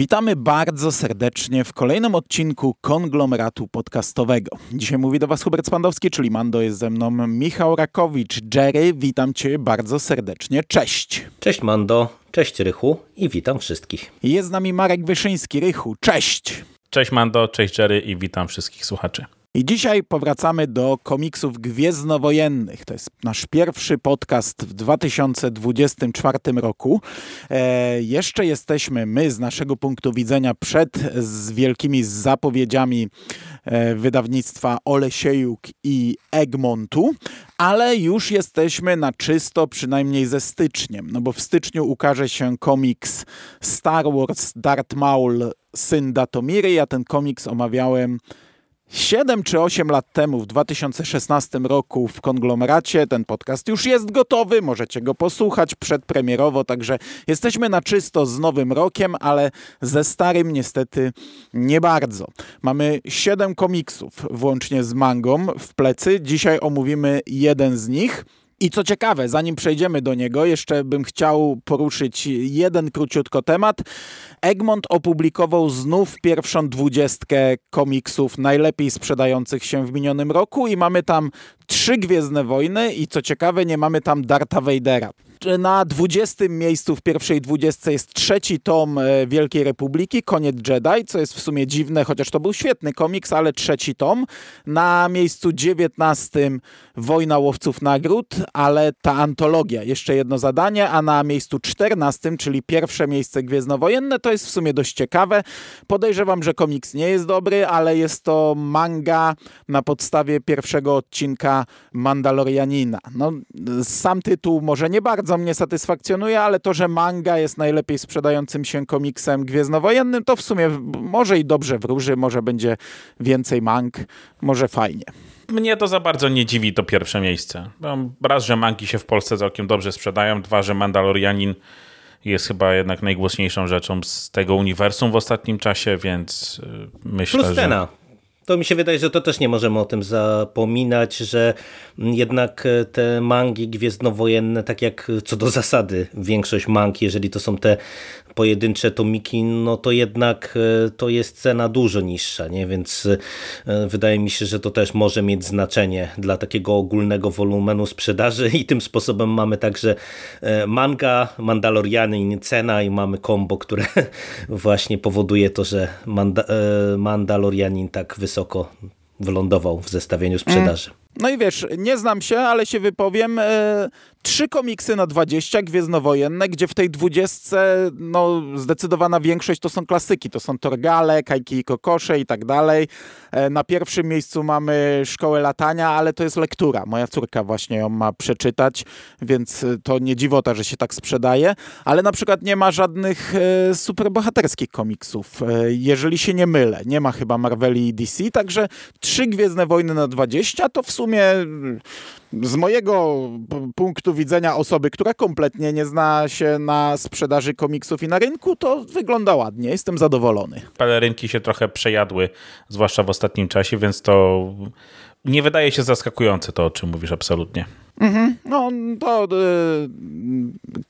Witamy bardzo serdecznie w kolejnym odcinku konglomeratu podcastowego. Dzisiaj mówi do Was Hubert Spandowski, czyli Mando jest ze mną Michał Rakowicz. Jerry, witam Cię bardzo serdecznie. Cześć. Cześć Mando, cześć Rychu i witam wszystkich. Jest z nami Marek Wyszyński. Rychu, cześć. Cześć Mando, cześć Jerry i witam wszystkich słuchaczy. I dzisiaj powracamy do komiksów gwiezdnowojennych. To jest nasz pierwszy podcast w 2024 roku. E, jeszcze jesteśmy my z naszego punktu widzenia przed z wielkimi zapowiedziami e, wydawnictwa Olesiejuk i Egmontu, ale już jesteśmy na czysto przynajmniej ze styczniem, no bo w styczniu ukaże się komiks Star Wars Darth Maul Syn Datomiry. Ja ten komiks omawiałem 7 czy 8 lat temu, w 2016 roku w konglomeracie, ten podcast już jest gotowy, możecie go posłuchać przedpremierowo, także jesteśmy na czysto z nowym rokiem, ale ze starym niestety nie bardzo. Mamy 7 komiksów, włącznie z mangą w plecy. Dzisiaj omówimy jeden z nich. I co ciekawe, zanim przejdziemy do niego, jeszcze bym chciał poruszyć jeden króciutko temat. Egmont opublikował znów pierwszą dwudziestkę komiksów najlepiej sprzedających się w minionym roku i mamy tam trzy Gwiezdne Wojny i co ciekawe, nie mamy tam Darta Vadera. Na 20 miejscu w pierwszej dwudziestce jest trzeci tom e, Wielkiej Republiki, Koniec Jedi, co jest w sumie dziwne, chociaż to był świetny komiks, ale trzeci tom. Na miejscu 19 Wojna Łowców Nagród, ale ta antologia, jeszcze jedno zadanie, a na miejscu 14, czyli pierwsze miejsce Gwiezdnowojenne, to jest w sumie dość ciekawe. Podejrzewam, że komiks nie jest dobry, ale jest to manga na podstawie pierwszego odcinka Mandalorianina. No, sam tytuł może nie bardzo mnie satysfakcjonuje, ale to, że manga jest najlepiej sprzedającym się komiksem gwiezdnowojennym, to w sumie może i dobrze wróży, może będzie więcej mang, może fajnie mnie to za bardzo nie dziwi to pierwsze miejsce. Raz, że manki się w Polsce całkiem dobrze sprzedają, dwa, że Mandalorianin jest chyba jednak najgłośniejszą rzeczą z tego uniwersum w ostatnim czasie, więc y, myślę, Plus cena. To mi się wydaje, że to też nie możemy o tym zapominać, że jednak te mangi gwiezdnowojenne, tak jak co do zasady większość mang, jeżeli to są te pojedyncze tomiki, no to jednak e, to jest cena dużo niższa, nie? więc e, wydaje mi się, że to też może mieć znaczenie dla takiego ogólnego wolumenu sprzedaży i tym sposobem mamy także e, manga, Mandaloriany i cena i mamy kombo, które właśnie powoduje to, że Manda Mandalorianin tak wysoko wylądował w zestawieniu sprzedaży. No i wiesz, nie znam się, ale się wypowiem. E, trzy komiksy na 20 gwiezdnowojenne, gdzie w tej dwudziestce no, zdecydowana większość to są klasyki. To są Torgale, Kajki i Kokosze i tak dalej. E, na pierwszym miejscu mamy Szkołę Latania, ale to jest lektura. Moja córka właśnie ją ma przeczytać, więc to nie dziwota, że się tak sprzedaje. Ale na przykład nie ma żadnych e, superbohaterskich komiksów. E, jeżeli się nie mylę, nie ma chyba Marveli i DC, także trzy Gwiezdne Wojny na 20 to w sumie z mojego punktu widzenia osoby, która kompletnie nie zna się na sprzedaży komiksów i na rynku, to wygląda ładnie. Jestem zadowolony. Pelerynki się trochę przejadły, zwłaszcza w ostatnim czasie, więc to nie wydaje się zaskakujące to, o czym mówisz absolutnie. Mhm. No to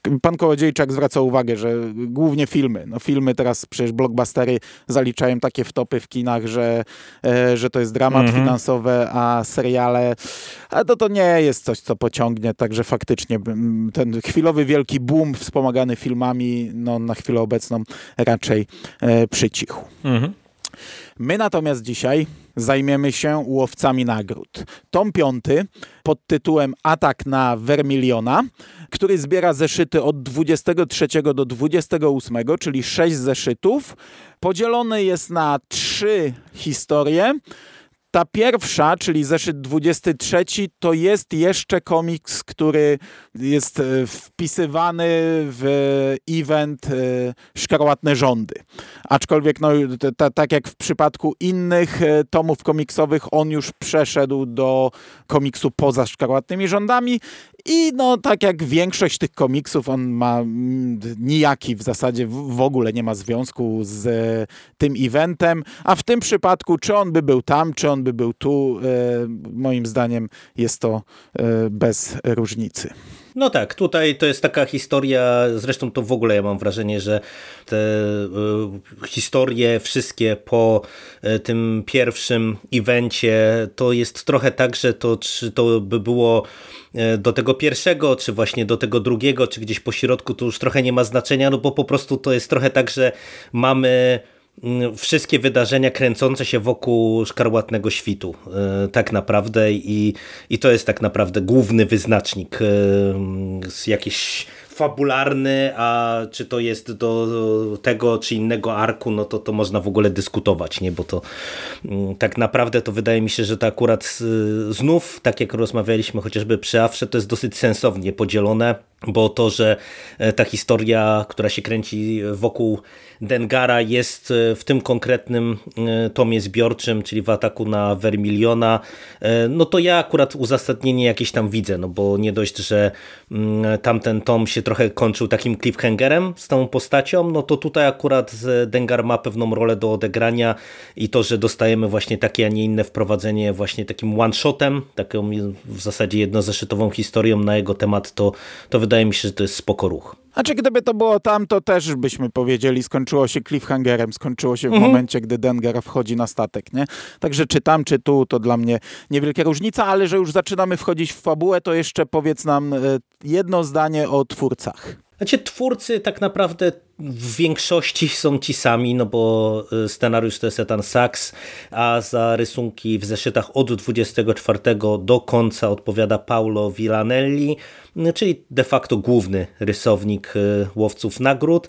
y, pan Kołodziejczak zwraca uwagę, że głównie filmy. No filmy teraz przecież blockbustery zaliczają takie wtopy w kinach, że, y, że to jest dramat mhm. finansowy, a seriale a to, to nie jest coś, co pociągnie, także faktycznie ten chwilowy wielki boom wspomagany filmami no, na chwilę obecną raczej y, przycichł. Mhm. My natomiast dzisiaj zajmiemy się łowcami nagród. Tom piąty pod tytułem Atak na Vermiliona, który zbiera zeszyty od 23 do 28, czyli 6 zeszytów. Podzielony jest na trzy historie. Ta pierwsza, czyli zeszyt 23, to jest jeszcze komiks, który jest e, wpisywany w event e, Szkarłatne Rządy. Aczkolwiek, no, tak jak w przypadku innych e, tomów komiksowych, on już przeszedł do komiksu poza Szkarłatnymi Rządami i no, tak jak większość tych komiksów, on ma nijaki w zasadzie w ogóle nie ma związku z tym eventem, a w tym przypadku, czy on by był tam, czy on by był tu, moim zdaniem jest to bez różnicy. No tak, tutaj to jest taka historia, zresztą to w ogóle ja mam wrażenie, że te y, historie wszystkie po y, tym pierwszym evencie to jest trochę tak, że to czy to by było y, do tego pierwszego, czy właśnie do tego drugiego, czy gdzieś po środku, to już trochę nie ma znaczenia, no bo po prostu to jest trochę tak, że mamy wszystkie wydarzenia kręcące się wokół szkarłatnego świtu e, tak naprawdę i, i to jest tak naprawdę główny wyznacznik e, z jakiejś fabularny, a czy to jest do tego czy innego arku, no to to można w ogóle dyskutować, nie? bo to mm, tak naprawdę to wydaje mi się, że to akurat y, znów, tak jak rozmawialiśmy chociażby przy Awrze, to jest dosyć sensownie podzielone, bo to, że e, ta historia, która się kręci wokół Dengara jest e, w tym konkretnym e, tomie zbiorczym, czyli w ataku na Vermiliona, no to ja akurat uzasadnienie jakieś tam widzę, no bo nie dość, że mm, tamten tom się trochę kończył takim cliffhangerem z tą postacią, no to tutaj akurat Dengar ma pewną rolę do odegrania i to, że dostajemy właśnie takie, a nie inne wprowadzenie właśnie takim one-shotem, taką w zasadzie jednozeszytową historią na jego temat, to, to wydaje mi się, że to jest spoko ruch. A czy gdyby to było tam, to też byśmy powiedzieli, skończyło się cliffhangerem, skończyło się w mhm. momencie, gdy Dengar wchodzi na statek, nie? Także czy tam, czy tu, to dla mnie niewielka różnica, ale że już zaczynamy wchodzić w fabułę, to jeszcze powiedz nam e, jedno zdanie o twórcach. Znaczy twórcy tak naprawdę w większości są ci sami, no bo y, scenariusz to jest Ethan Sachs, a za rysunki w zeszytach od 24 do końca odpowiada Paulo Villanelli, y, czyli de facto główny rysownik y, Łowców Nagród.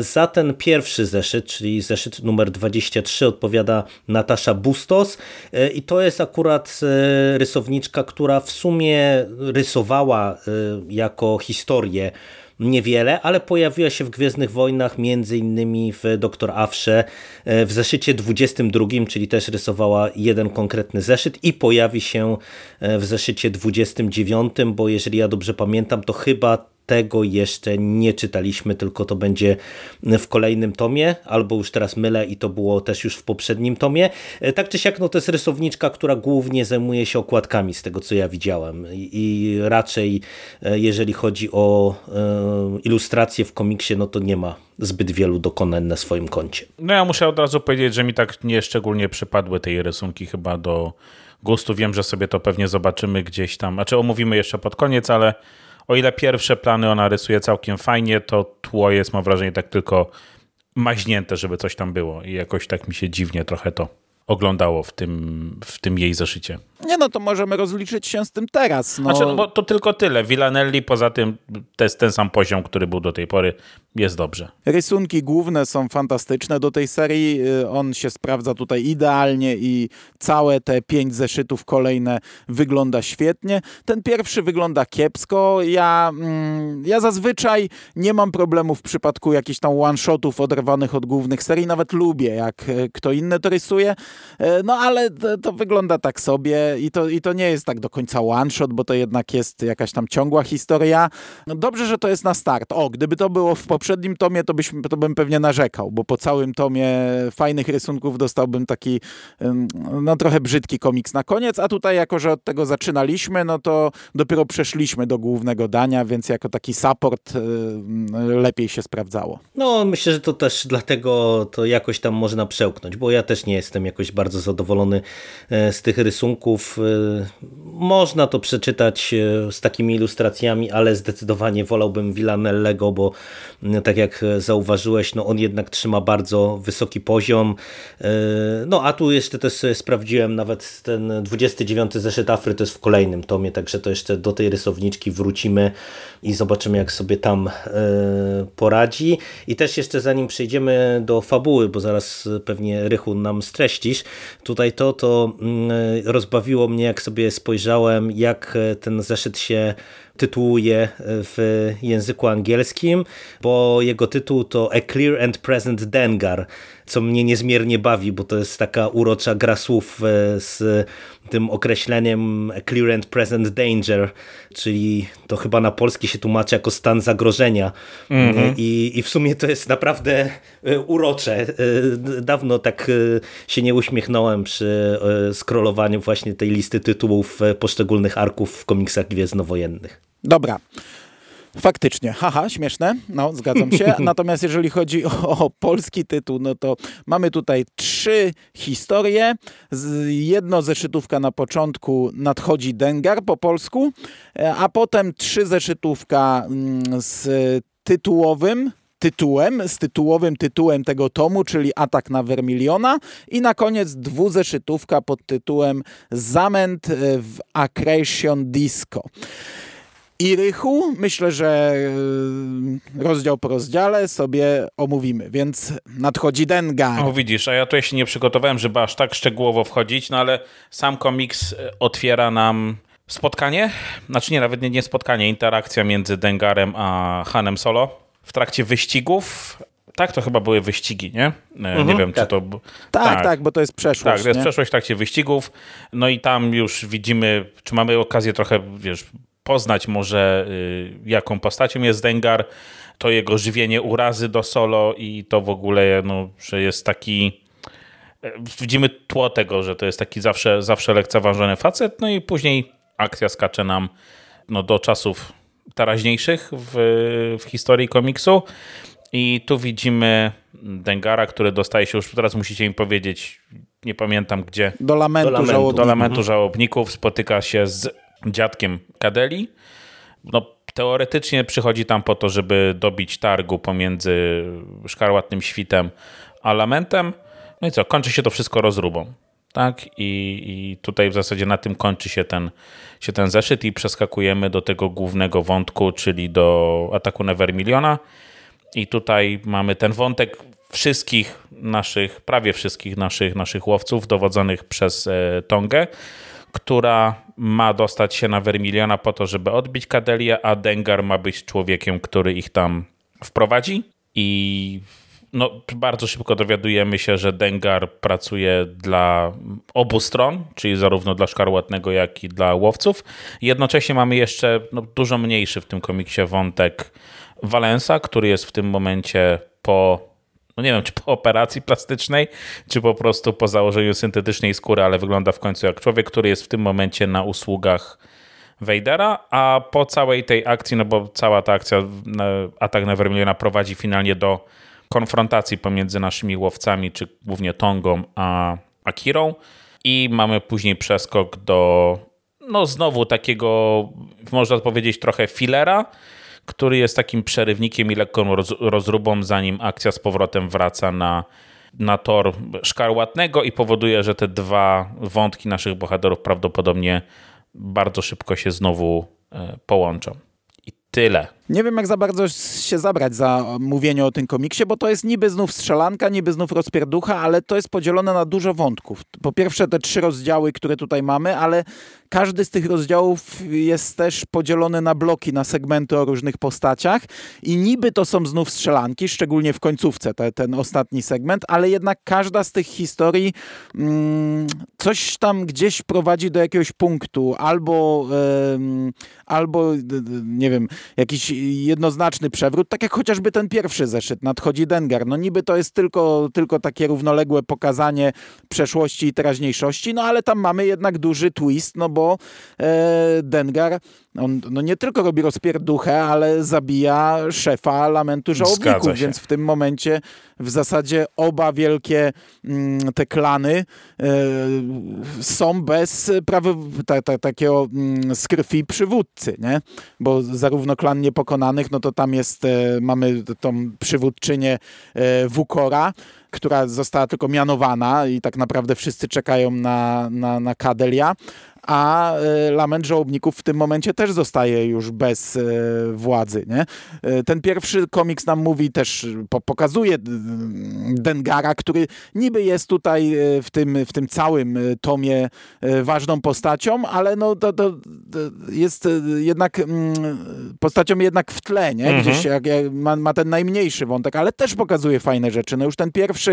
Za ten pierwszy zeszyt, czyli zeszyt numer 23 odpowiada Natasza Bustos i to jest akurat rysowniczka, która w sumie rysowała jako historię niewiele, ale pojawiła się w Gwiezdnych Wojnach między innymi w Doktor Afrze e, w zeszycie 22, czyli też rysowała jeden konkretny zeszyt i pojawi się e, w zeszycie 29, bo jeżeli ja dobrze pamiętam, to chyba tego jeszcze nie czytaliśmy, tylko to będzie w kolejnym tomie, albo już teraz mylę i to było też już w poprzednim tomie. E, tak czy siak, no to jest rysowniczka, która głównie zajmuje się okładkami z tego, co ja widziałem i raczej e, jeżeli chodzi o e, ilustracje w komiksie, no to nie ma zbyt wielu dokonań na swoim koncie. No ja muszę od razu powiedzieć, że mi tak nie szczególnie przypadły tej rysunki chyba do gustu. Wiem, że sobie to pewnie zobaczymy gdzieś tam, znaczy omówimy jeszcze pod koniec, ale o ile pierwsze plany ona rysuje całkiem fajnie, to tło jest, mam wrażenie, tak tylko maźnięte, żeby coś tam było. I jakoś tak mi się dziwnie trochę to oglądało w tym, w tym jej zaszycie. Nie no, to możemy rozliczyć się z tym teraz. No. Znaczy, no bo to tylko tyle. Villanelli poza tym to jest ten sam poziom, który był do tej pory, jest dobrze. Rysunki główne są fantastyczne do tej serii. Y, on się sprawdza tutaj idealnie i całe te pięć zeszytów kolejne wygląda świetnie. Ten pierwszy wygląda kiepsko. Ja, mm, ja zazwyczaj nie mam problemu w przypadku jakichś tam one-shotów oderwanych od głównych serii. Nawet lubię, jak y, kto inny to rysuje. Y, no ale to, to wygląda tak sobie i to, i to nie jest tak do końca one shot, bo to jednak jest jakaś tam ciągła historia. No dobrze, że to jest na start. O, gdyby to było w poprzednim tomie, to, byśmy, to bym pewnie narzekał, bo po całym tomie fajnych rysunków dostałbym taki no trochę brzydki komiks na koniec, a tutaj jako, że od tego zaczynaliśmy, no to dopiero przeszliśmy do głównego dania, więc jako taki support lepiej się sprawdzało. No myślę, że to też dlatego to jakoś tam można przełknąć, bo ja też nie jestem jakoś bardzo zadowolony e, z tych rysunków, Y, można to przeczytać y, z takimi ilustracjami, ale zdecydowanie wolałbym Villanellego, bo y, tak jak zauważyłeś, no on jednak trzyma bardzo wysoki poziom. No a tu jeszcze też sprawdziłem, nawet ten 29 zeszyt Afry to jest w kolejnym tomie, także to jeszcze do tej rysowniczki wrócimy i zobaczymy jak sobie tam poradzi. I też jeszcze zanim przejdziemy do fabuły, bo zaraz pewnie Rychu nam streścisz, tutaj to, to mm, zdziwiło mnie, jak sobie spojrzałem, jak e, ten zeszyt się tytułuje e, w języku angielskim, bo jego tytuł to A Clear and Present Dengar, co mnie niezmiernie bawi, bo to jest taka urocza gra słów e, z tym określeniem A Clear and Present Danger, czyli to chyba na polski się tłumaczy jako stan zagrożenia. Mm -hmm. I, I w sumie to jest naprawdę urocze. Dawno tak się nie uśmiechnąłem przy scrollowaniu właśnie tej listy tytułów poszczególnych arków w komiksach gwiezdnowojennych. Dobra. Faktycznie, haha, śmieszne, no zgadzam się. Natomiast jeżeli chodzi o, o, polski tytuł, no to mamy tutaj trzy historie. Jedno zeszytówka na początku nadchodzi Dengar po polsku, e, a potem trzy zeszytówka mm, z tytułowym tytułem, z tytułowym tytułem tego tomu, czyli Atak na Vermiliona i na koniec dwuzeszytówka pod tytułem Zamęt w Accretion Disco. I Rychu, myślę, że e, rozdział po rozdziale sobie omówimy, więc nadchodzi Dengar. O widzisz, a ja tu się nie przygotowałem, żeby aż tak szczegółowo wchodzić, no ale sam komiks e, otwiera nam spotkanie, znaczy nie, nawet nie, nie spotkanie, interakcja między Dengarem a Hanem Solo w trakcie wyścigów. Tak, to chyba były wyścigi, nie? E, mhm, nie wiem, tak. czy to... Tak, tak, tak, bo to jest przeszłość. Tak, to jest przeszłość w trakcie wyścigów. No i tam już widzimy, czy mamy okazję trochę, wiesz, poznać może y, jaką postacią jest Dengar, to jego żywienie urazy do solo i to w ogóle, no, że jest taki e, widzimy tło tego, że to jest taki zawsze, zawsze lekceważony facet, no i później akcja skacze nam no, do czasów teraźniejszych w, w historii komiksu i tu widzimy Dengara, który dostaje się już, teraz musicie im powiedzieć, nie pamiętam gdzie. Do lamentu, do lamentu, żałobników. Do lamentu żałobników spotyka się z dziadkiem Kadeli. No, teoretycznie przychodzi tam po to, żeby dobić targu pomiędzy szkarłatnym świtem a lamentem. No i co, kończy się to wszystko rozróbą. Tak? I, I tutaj w zasadzie na tym kończy się ten, się ten zeszyt i przeskakujemy do tego głównego wątku, czyli do ataku Nevermiliona. I tutaj mamy ten wątek wszystkich naszych, prawie wszystkich naszych, naszych łowców dowodzonych przez e, Tongę, która ma dostać się na Vermiliona po to, żeby odbić Kadelię, a Dengar ma być człowiekiem, który ich tam wprowadzi. I no, bardzo szybko dowiadujemy się, że Dengar pracuje dla obu stron, czyli zarówno dla Szkarłatnego, jak i dla łowców. Jednocześnie mamy jeszcze no, dużo mniejszy w tym komiksie wątek Valensa, który jest w tym momencie po no nie wiem, czy po operacji plastycznej, czy po prostu po założeniu syntetycznej skóry, ale wygląda w końcu jak człowiek, który jest w tym momencie na usługach Vadera, a po całej tej akcji, no bo cała ta akcja, atak na Vermiliona prowadzi finalnie do konfrontacji pomiędzy naszymi łowcami, czy głównie Tongą a Akirą. I mamy później przeskok do no znowu takiego, można powiedzieć trochę filera, który jest takim przerywnikiem i lekką roz, rozróbą, zanim akcja z powrotem wraca na, na tor szkarłatnego i powoduje, że te dwa wątki naszych bohaterów prawdopodobnie bardzo szybko się znowu e, połączą. I tyle. Nie wiem, jak za bardzo się zabrać za mówienie o tym komiksie, bo to jest niby znów strzelanka, niby znów rozpierducha, ale to jest podzielone na dużo wątków. Po pierwsze te trzy rozdziały, które tutaj mamy, ale każdy z tych rozdziałów jest też podzielony na bloki, na segmenty o różnych postaciach i niby to są znów strzelanki, szczególnie w końcówce te, ten ostatni segment, ale jednak każda z tych historii mm, coś tam gdzieś prowadzi do jakiegoś punktu, albo, yy, albo nie wiem, jakiś jednoznaczny przewrót, tak jak chociażby ten pierwszy zeszyt, nadchodzi Dengar. No niby to jest tylko, tylko takie równoległe pokazanie przeszłości i teraźniejszości, no ale tam mamy jednak duży twist, no bo e, Dengar on no nie tylko robi rozpierduchę, ale zabija szefa lamentu żałobników, więc w tym momencie w zasadzie oba wielkie mm, te klany e, są bez prawa, ta, ta, takiego mm, z krwi przywódcy, nie? Bo zarówno klan niepokonanych, no to tam jest, e, mamy tą przywódczynię e, Wukora, która została tylko mianowana i tak naprawdę wszyscy czekają na, na, na Kadelia, a e, Lament Żałobników w tym momencie też zostaje już bez e, władzy. Nie? E, ten pierwszy komiks nam mówi też, pokazuje Dengara, który niby jest tutaj w tym, w tym całym tomie ważną postacią, ale no to, to jest jednak mm, postacią jednak w tle, nie? Mhm. Gdzieś jak, jak ma, ma, ten najmniejszy wątek, ale też pokazuje fajne rzeczy. No już ten pierwszy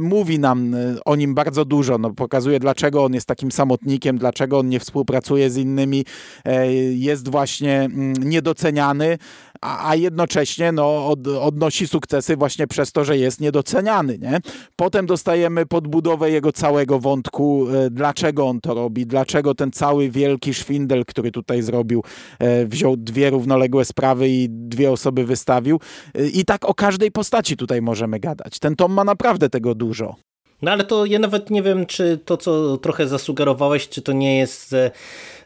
mówi nam o nim bardzo dużo, no pokazuje dlaczego on jest takim samotnikiem, dlaczego dlaczego on nie współpracuje z innymi, e, jest właśnie mm, niedoceniany, a, a jednocześnie no, od, odnosi sukcesy właśnie przez to, że jest niedoceniany. Nie? Potem dostajemy podbudowę jego całego wątku, e, dlaczego on to robi, dlaczego ten cały wielki szwindel, który tutaj zrobił, e, wziął dwie równoległe sprawy i dwie osoby wystawił. E, I tak o każdej postaci tutaj możemy gadać. Ten tom ma naprawdę tego dużo. No ale to ja nawet nie wiem, czy to, co trochę zasugerowałeś, czy to nie jest e,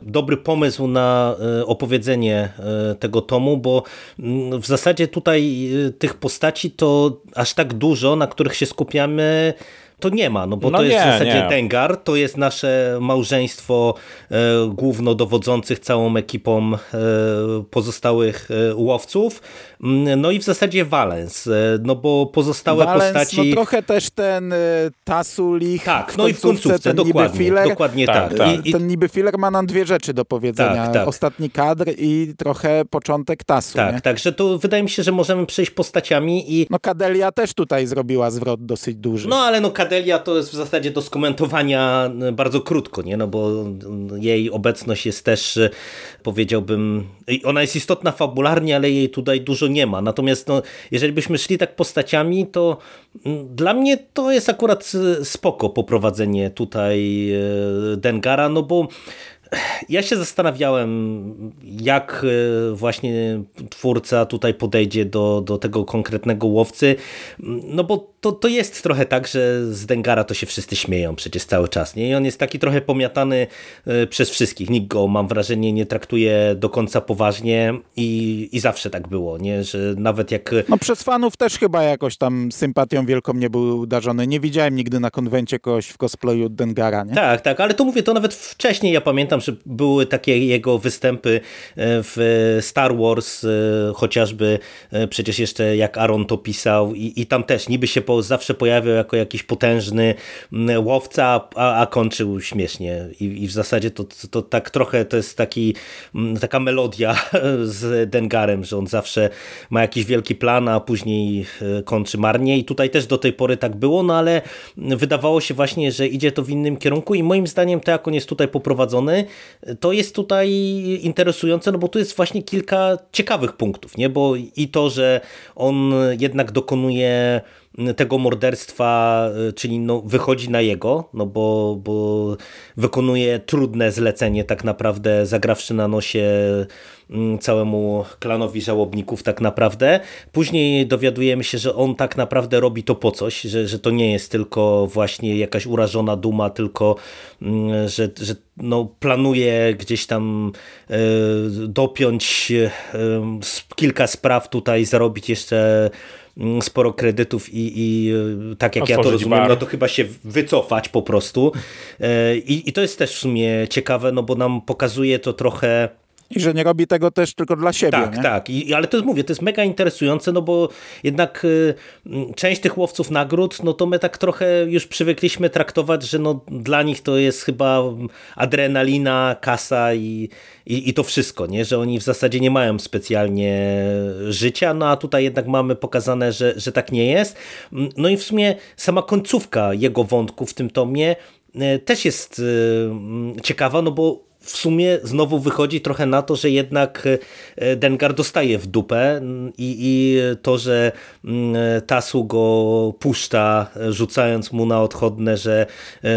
dobry pomysł na e, opowiedzenie e, tego tomu, bo mm, w zasadzie tutaj tych postaci to aż tak dużo, na których się skupiamy to nie ma, no bo no to nie, jest w zasadzie nie. Dengar, to jest nasze małżeństwo e, głównodowodzących całą ekipą e, pozostałych e, łowców, no i w zasadzie Valens, e, no bo pozostałe Valens, postaci... no trochę też ten e, Tasulich, tak, no i w końcówce, ten dokładnie, filler, dokładnie tak. tak. I, ten niby filler ma nam dwie rzeczy do powiedzenia, tak, tak. ostatni kadr i trochę początek Tasu. Tak, także to wydaje mi się, że możemy przejść postaciami i... No Kadelia też tutaj zrobiła zwrot dosyć duży. No ale no Kadelia to jest w zasadzie do skomentowania e, bardzo krótko, nie? No bo jej obecność jest też, powiedziałbym, ona jest istotna fabularnie, ale jej tutaj dużo nie ma. Natomiast no, jeżeli byśmy szli tak postaciami, to dla mnie to jest akurat e, spoko poprowadzenie tutaj Dengara, no bo ja się zastanawiałem, jak e, właśnie twórca tutaj podejdzie do, do tego konkretnego łowcy, no bo to, to jest trochę tak, że z Dengara to się wszyscy śmieją przecież cały czas, nie? I on jest taki trochę pomiatany e, przez wszystkich. Nikt go, mam wrażenie, nie traktuje do końca poważnie i, i zawsze tak było, nie? Że nawet jak... No przez fanów też chyba jakoś tam sympatią wielką nie był udarzony. Nie widziałem nigdy na konwencie kogoś w cosplayu Dengara, nie? Tak, tak, ale to mówię, to nawet wcześniej ja pamiętam, że były takie jego występy e, w Star Wars, chociażby przecież jeszcze jak Aaron to pisał i, i tam też niby się po zawsze pojawiał jako jakiś potężny mm, łowca, a, a kończył śmiesznie. I, I, w zasadzie to, to, to, tak trochę to jest taki, mm, taka melodia z Dengarem, że on zawsze ma jakiś wielki plan, a później e, kończy marnie. I tutaj też do tej pory tak było, no ale wydawało się właśnie, że idzie to w innym kierunku i moim zdaniem to, jak on jest tutaj poprowadzony, to jest tutaj interesujące, no bo tu jest właśnie kilka ciekawych punktów, nie? Bo i to, że on jednak dokonuje tego morderstwa, y, czyli no, wychodzi na jego, no bo, bo wykonuje trudne zlecenie tak naprawdę, zagrawszy na nosie mm, całemu klanowi żałobników tak naprawdę. Później dowiadujemy się, że on tak naprawdę robi to po coś, że, że to nie jest tylko właśnie jakaś urażona duma, tylko mm, że, że no, planuje gdzieś tam y, dopiąć y, kilka spraw tutaj, zarobić jeszcze sporo kredytów i, i e, tak jak Otworzyć ja to rozumiem, bar. no to chyba się wycofać po prostu. E, I, I to jest też w sumie ciekawe, no bo nam pokazuje to trochę i że nie robi tego też tylko dla siebie. Tak, nie? tak. I, ale to mówię, to jest mega interesujące, no bo jednak y, część tych łowców nagród, no to my tak trochę już przywykliśmy traktować, że no dla nich to jest chyba adrenalina, kasa i, i, i to wszystko, nie? Że oni w zasadzie nie mają specjalnie życia, no a tutaj jednak mamy pokazane, że, że tak nie jest. No i w sumie sama końcówka jego wątku w tym tomie y, też jest y, ciekawa, no bo w sumie znowu wychodzi trochę na to, że jednak e, Dengar dostaje w dupę i, i to, że mm, Tasu go puszcza, rzucając mu na odchodne, że e,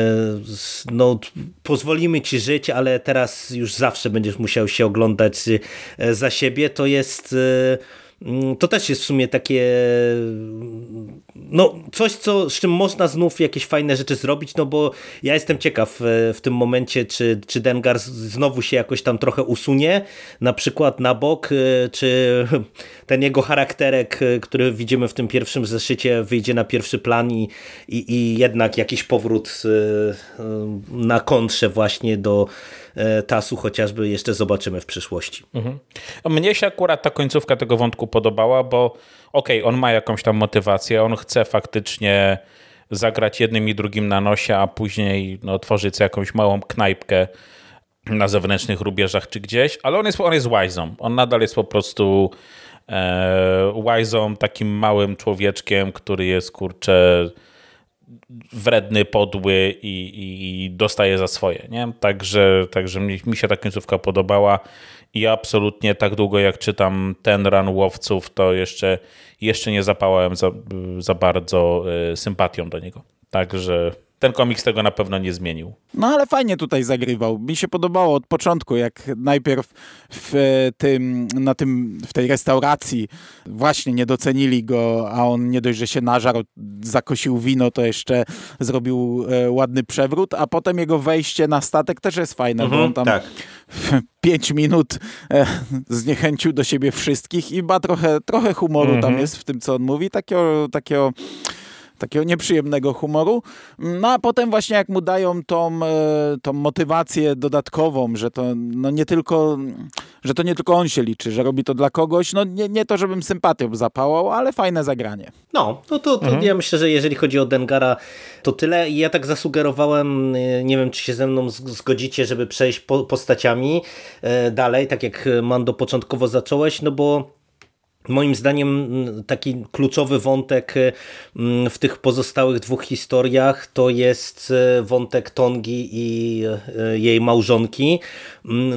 no, pozwolimy ci żyć, ale teraz już zawsze będziesz musiał się oglądać e, za siebie, to jest Mm, to też jest w sumie takie no coś, co, z czym można znów jakieś fajne rzeczy zrobić, no bo ja jestem ciekaw e, w tym momencie, czy, czy Dengar znowu się jakoś tam trochę usunie, na przykład na bok, e, czy ten jego charakterek, e, który widzimy w tym pierwszym zeszycie, wyjdzie na pierwszy plan i, i, i jednak jakiś powrót na kontrze właśnie do Tasu chociażby jeszcze zobaczymy w przyszłości. Mhm. Mnie się akurat ta końcówka tego wątku podobała, bo okej, okay, on ma jakąś tam motywację, on chce faktycznie zagrać jednym i drugim na nosie, a później no, tworzyć jakąś małą knajpkę na zewnętrznych rubieżach czy gdzieś, ale on jest, on jest wajzą. On nadal jest po prostu e, wajzą, takim małym człowieczkiem, który jest kurczę wredny, podły i, i, i dostaje za swoje. Nie? Także, także mi, mi się ta końcówka podobała i absolutnie tak długo jak czytam ten ran łowców, to jeszcze, jeszcze nie zapałałem za, za bardzo y, sympatią do niego. Także ten komiks tego na pewno nie zmienił. No ale fajnie tutaj zagrywał. Mi się podobało od początku, jak najpierw w tym, na tym, w tej restauracji właśnie nie docenili go, a on nie dość, że się nażarł, zakosił wino, to jeszcze zrobił e, ładny przewrót, a potem jego wejście na statek też jest fajne, mhm, bo on tam tak. w pięć minut e, zniechęcił do siebie wszystkich i ma trochę, trochę humoru mhm. tam jest w tym, co on mówi, takiego, takiego takiego nieprzyjemnego humoru. No a potem właśnie jak mu dają tą, e, tą motywację dodatkową, że to no nie tylko, że to nie tylko on się liczy, że robi to dla kogoś, no nie, nie to, żebym sympatią zapałał, ale fajne zagranie. No, no to, to mhm. ja myślę, że jeżeli chodzi o Dengara, to tyle. Ja tak zasugerowałem, e, nie wiem, czy się ze mną zgodzicie, żeby przejść po, postaciami e, dalej, tak jak Mando początkowo zacząłeś, no bo Moim zdaniem taki kluczowy wątek mm, w tych pozostałych dwóch historiach to jest e, wątek Tongi i e, jej małżonki,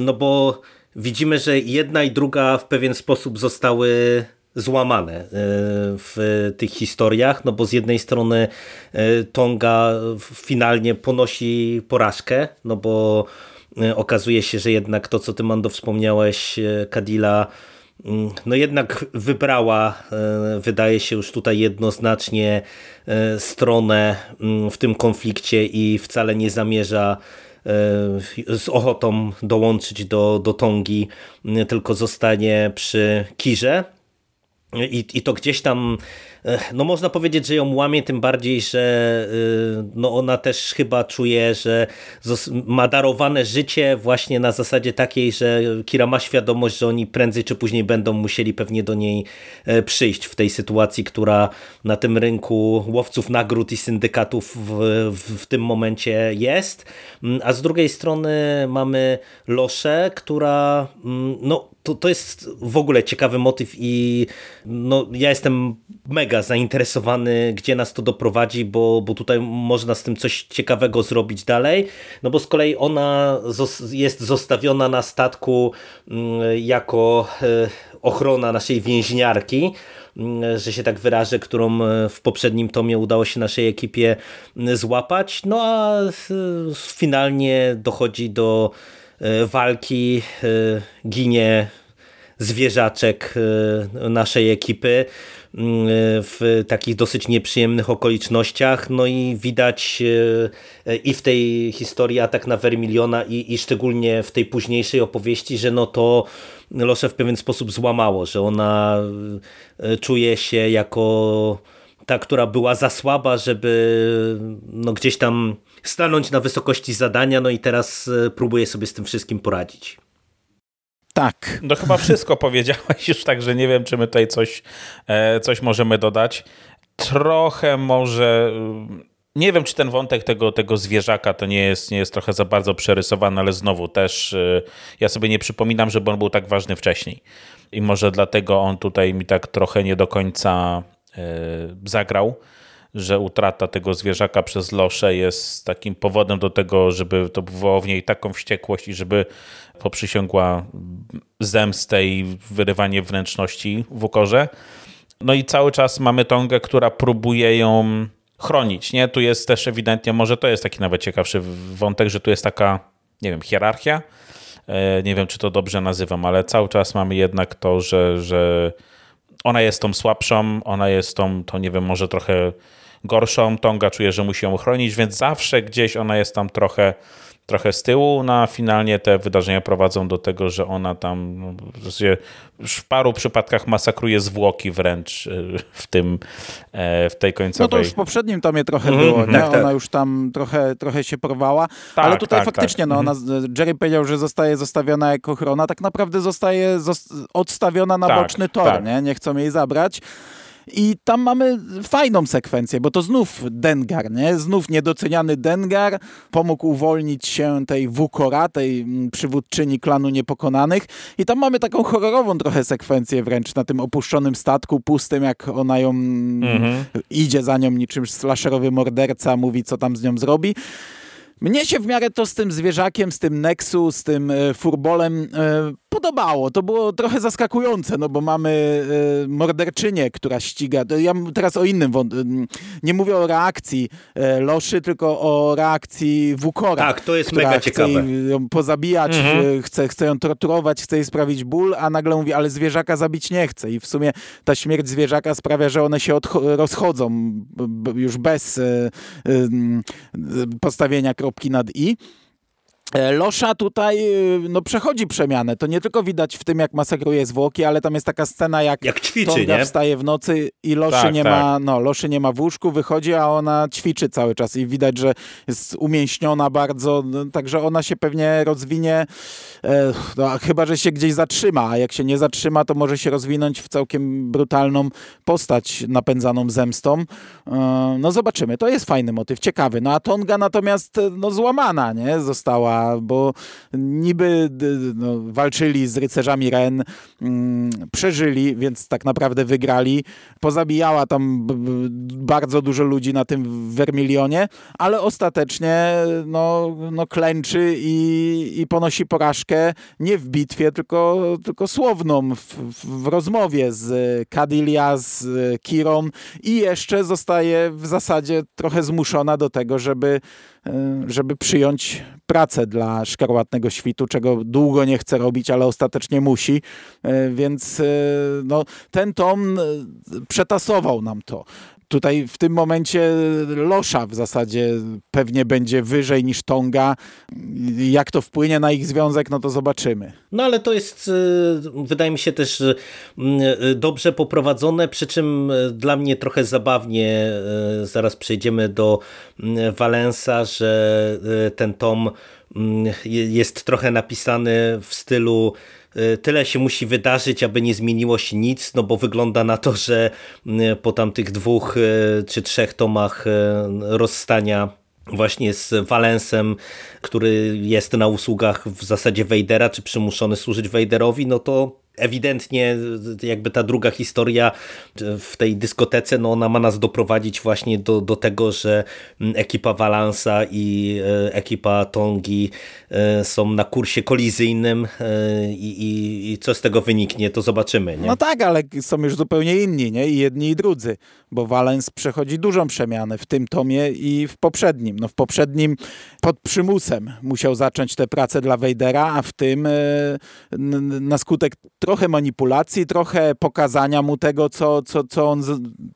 no bo widzimy, że jedna i druga w pewien sposób zostały złamane w tych historiach, no bo z jednej strony Tonga finalnie ponosi porażkę, no bo okazuje się, że jednak to, co ty Mando wspomniałeś, Kadila no jednak wybrała, e, wydaje się już tutaj jednoznacznie e, stronę mm, w tym konflikcie i wcale nie zamierza e, z ochotą dołączyć do, do Tongi, mm, tylko zostanie przy Kirze. I, I to gdzieś tam no można powiedzieć, że ją łamie tym bardziej, że y, no ona też chyba czuje, że ma darowane życie właśnie na zasadzie takiej, że Kira ma świadomość, że oni prędzej czy później będą musieli pewnie do niej e, przyjść w tej sytuacji, która na tym rynku łowców nagród i syndykatów w, w, w tym momencie jest. Mm, a z drugiej strony mamy Loszę, która mm, no to, to jest w ogóle ciekawy motyw i no, ja jestem mega zainteresowany, gdzie nas to doprowadzi, bo, bo tutaj można z tym coś ciekawego zrobić dalej, no bo z kolei ona jest zostawiona na statku mm, jako e, ochrona naszej więźniarki, mm, że się tak wyrażę, którą e, w poprzednim tomie udało się naszej ekipie mm, złapać, no a finalnie dochodzi do e, walki, ginie zwierzaczek naszej ekipy, Mm, w takich dosyć nieprzyjemnych okolicznościach. No i widać e, i w tej historii Atak na Vermiliona i, i szczególnie w tej późniejszej opowieści, że no to Losze w pewien sposób złamało, że ona e, czuje się jako ta, która była za słaba, żeby no gdzieś tam stanąć na wysokości zadania, no i teraz e, próbuje sobie z tym wszystkim poradzić. Tak. No chyba wszystko powiedziałeś już, także nie wiem, czy my tutaj coś, e, coś możemy dodać. Trochę może... E, nie wiem, czy ten wątek tego, tego zwierzaka to nie jest, nie jest trochę za bardzo przerysowany, ale znowu też ja sobie nie przypominam, żeby on był tak ważny wcześniej. I może dlatego on tutaj mi tak trochę nie do końca zagrał że utrata tego zwierzaka przez Losze jest takim powodem do tego, żeby to wywołało w niej taką wściekłość i żeby poprzysiągła zemstę i wyrywanie wnętrzności w ukorze. No i cały czas mamy Tongę, która próbuje ją chronić. Nie? Tu jest też ewidentnie, może to jest taki nawet ciekawszy wątek, że tu jest taka, nie wiem, hierarchia. E, nie wiem, czy to dobrze nazywam, ale cały czas mamy jednak to, że, że ona jest tą słabszą, ona jest tą, to nie wiem, może trochę gorszą. Tonga czuje, że musi ją chronić, więc zawsze gdzieś ona jest tam trochę trochę z tyłu, no a finalnie te wydarzenia prowadzą do tego, że ona tam no, w paru przypadkach masakruje zwłoki wręcz y, w tym, e, w tej końcowej. No to już w poprzednim tomie trochę mm, było, nie? Tak, tak. Ona już tam trochę, trochę się porwała, tak, ale tutaj tak, faktycznie, tak. no ona, mhm. Jerry powiedział, że zostaje zostawiona jako ochrona, tak naprawdę zostaje odstawiona na tak, boczny tor, nie? Nie chcą jej zabrać. I tam mamy fajną sekwencję, bo to znów Dengar, nie? Znów niedoceniany Dengar pomógł uwolnić się tej Wukora, tej mm, przywódczyni klanu niepokonanych. I tam mamy taką horrorową trochę sekwencję wręcz na tym opuszczonym statku, pustym, jak ona ją mhm. idzie za nią niczym slasherowy morderca, mówi co tam z nią zrobi. Mnie się w miarę to z tym zwierzakiem, z tym Nexu, z tym e, furbolem e, podobało. To było trochę zaskakujące, no bo mamy e, morderczynię, która ściga. Ja teraz o innym nie mówię o reakcji Loszy, tylko o reakcji Wukora. Tak, to jest mega ciekawe. Chce ją pozabijać, mhm. chce, chce ją torturować, chce jej sprawić ból, a nagle mówi, ale zwierzaka zabić nie chce. I w sumie ta śmierć zwierzaka sprawia, że one się rozchodzą już bez postawienia kropki kropki nad i. E, Losza tutaj e, no, przechodzi przemianę. To nie tylko widać w tym, jak masakruje zwłoki, ale tam jest taka scena, jak, jak ćwiczy, Tonga nie? wstaje w nocy i Loszy tak, nie tak. ma, no, Loszy nie ma w łóżku, wychodzi, a ona ćwiczy cały czas i widać, że jest umięśniona bardzo, no, także ona się pewnie rozwinie, e, no, chyba, że się gdzieś zatrzyma, a jak się nie zatrzyma, to może się rozwinąć w całkiem brutalną postać napędzaną zemstą. E, no zobaczymy, to jest fajny motyw, ciekawy. No a Tonga natomiast no, złamana, nie? Została bo niby no, walczyli z rycerzami Ren, mm, przeżyli, więc tak naprawdę wygrali. Pozabijała tam bardzo dużo ludzi na tym Vermilionie, ale ostatecznie no, no klęczy i, i ponosi porażkę nie w bitwie, tylko, tylko słowną, w, w rozmowie z Kadilia, z Kirą i jeszcze zostaje w zasadzie trochę zmuszona do tego, żeby E, żeby przyjąć pracę dla szkarłatnego świtu, czego długo nie chce robić, ale ostatecznie musi. E, więc e, no, ten tom przetasował nam to. Tutaj w tym momencie Losza w zasadzie pewnie będzie wyżej niż Tonga. Jak to wpłynie na ich związek, no to zobaczymy. No ale to jest, wydaje mi się też dobrze poprowadzone, przy czym dla mnie trochę zabawnie, zaraz przejdziemy do Valensa, że ten tom jest trochę napisany w stylu Y, tyle się musi wydarzyć, aby nie zmieniło się nic, no bo wygląda na to, że y, po tamtych dwóch y, czy trzech tomach rozstania właśnie z Valensem, który jest na usługach w zasadzie Wejdera, czy przymuszony służyć Wejderowi, no to ewidentnie jakby ta druga historia w tej dyskotece, no ona ma nas doprowadzić właśnie do, do tego, że ekipa Valansa i e, ekipa Tongi e, są na kursie kolizyjnym e, i, i, i co z tego wyniknie, to zobaczymy. Nie? No tak, ale są już zupełnie inni, nie? I jedni i drudzy, bo Valens przechodzi dużą przemianę w tym tomie i w poprzednim. No w poprzednim pod przymusem musiał zacząć tę pracę dla Wejdera, a w tym na skutek trochę manipulacji, trochę pokazania mu tego, co, co, co, on,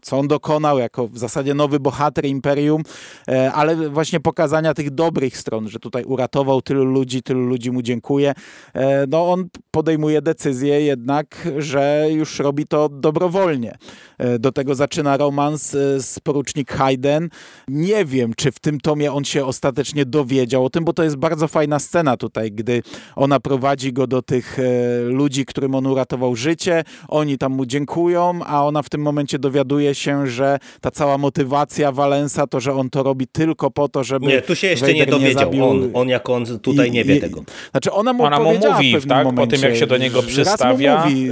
co on dokonał jako w zasadzie nowy bohater Imperium, e, ale właśnie pokazania tych dobrych stron, że tutaj uratował tylu ludzi, tylu ludzi mu dziękuję. E, no on podejmuje decyzję jednak, że już robi to dobrowolnie. E, do tego zaczyna romans z porucznik Hayden. Nie wiem, czy w tym tomie on się ostatecznie dowiedział o tym, bo to jest bardzo fajna scena tutaj, gdy ona prowadzi go do tych ludzi, którym on uratował życie, oni tam mu dziękują, a ona w tym momencie dowiaduje się, że ta cała motywacja Valensa, to, że on to robi tylko po to, żeby Nie, tu się jeszcze Vader nie dowiedział, nie on, on jako on tutaj I, nie wie i, tego. Znaczy ona mu, ona mu mówi, tak, momencie, po tym jak się do niego przystawia. Mówi,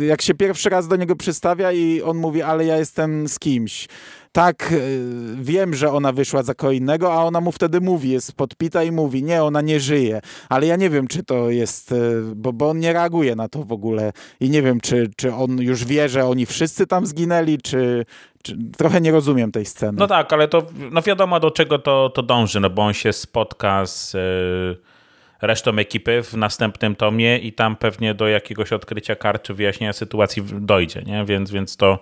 y- jak się pierwszy raz do niego przystawia i on mówi, ale ja jestem z kimś tak, e, wiem, że ona wyszła za kogo innego, a ona mu wtedy mówi, jest podpita i mówi, nie, ona nie żyje. Ale ja nie wiem, czy to jest, e, bo, bo on nie reaguje na to w ogóle i nie wiem, czy, czy on już wie, że oni wszyscy tam zginęli, czy, czy trochę nie rozumiem tej sceny. No tak, ale to no wiadomo, do czego to, to dąży, no bo on się spotka z... Yy resztą ekipy w następnym tomie i tam pewnie do jakiegoś odkrycia kart czy wyjaśnienia sytuacji dojdzie, nie? Więc, więc to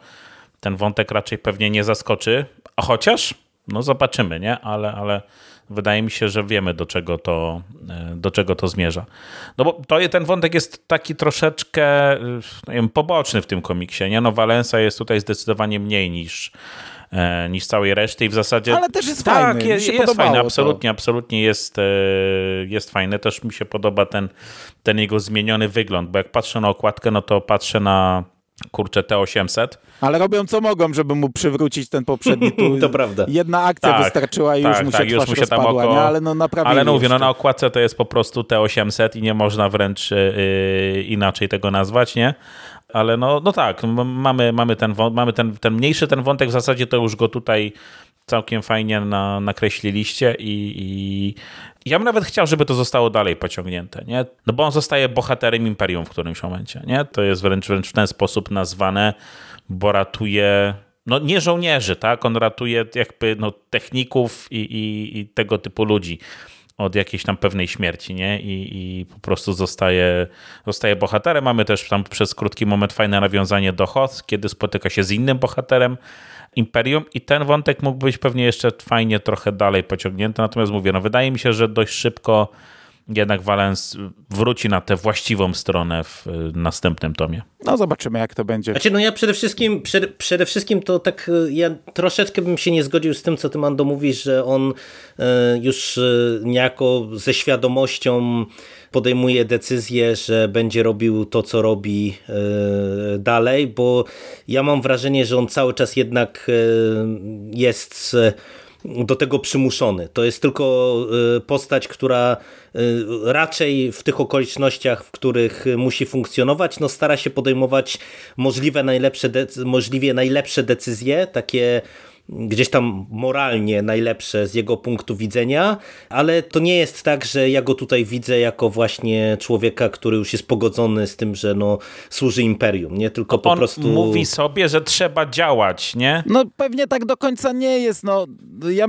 ten wątek raczej pewnie nie zaskoczy, a chociaż, no zobaczymy, nie? Ale, ale wydaje mi się, że wiemy do czego to, e, do czego to zmierza. No bo to, ten wątek jest taki troszeczkę no wiem, poboczny w tym komiksie, nie? No Valensa jest tutaj zdecydowanie mniej niż e, niż całej reszty i w zasadzie... Ale też jest tak, fajny. jest, jest fajny, absolutnie, to. absolutnie jest, e, jest fajny. Też mi się podoba ten, ten jego zmieniony wygląd, bo jak patrzę na okładkę, no to patrzę na kurczę T800. Ale robią co mogą, żeby mu przywrócić ten poprzedni. Tu to prawda. Jedna akcja Tak, wystarczyła i tak, już mu się tak, już mu się tam oko- nie? Ale no naprawdę. Ale no mówię, no na okładce to jest po prostu T800 i nie można wręcz yy, inaczej tego nazwać, nie? Ale no, no tak, mamy, mamy, ten, mamy ten, ten mniejszy ten wątek, w zasadzie to już go tutaj całkiem fajnie na, nakreśliliście i, i ja bym nawet chciał, żeby to zostało dalej pociągnięte, nie? No bo on zostaje bohaterem Imperium w którymś momencie, nie? To jest wręcz, wręcz w ten sposób nazwane, bo ratuje no nie żołnierzy, tak? On ratuje jakby no, techników i, i, i tego typu ludzi od jakiejś tam pewnej śmierci, nie? I, i po prostu zostaje, zostaje bohaterem. Mamy też tam przez krótki moment fajne nawiązanie do Hoth, kiedy spotyka się z innym bohaterem Imperium i ten wątek mógł być pewnie jeszcze fajnie trochę dalej pociągnięty, natomiast mówię, no wydaje mi się, że dość szybko jednak Valens wróci na tę właściwą stronę w y, następnym tomie. No zobaczymy, jak to będzie. Znaczy, no ja przede wszystkim, przede, przede wszystkim to tak, e, ja troszeczkę bym się nie zgodził z tym, co ty Mando mówisz, że on e, już niejako ze świadomością podejmuje decyzję, że będzie robił to, co robi dalej, bo ja mam wrażenie, że on cały czas jednak jest do tego przymuszony. To jest tylko e, postać, która e, raczej w tych okolicznościach, w których musi funkcjonować, no stara się podejmować możliwe najlepsze, możliwie najlepsze decyzje, takie gdzieś tam moralnie najlepsze z jego punktu widzenia, ale to nie jest tak, że ja go tutaj widzę jako właśnie człowieka, który już jest pogodzony z tym, że no, służy imperium, nie tylko po On prostu... mówi sobie, że trzeba działać, nie? No pewnie tak do końca nie jest. No, ja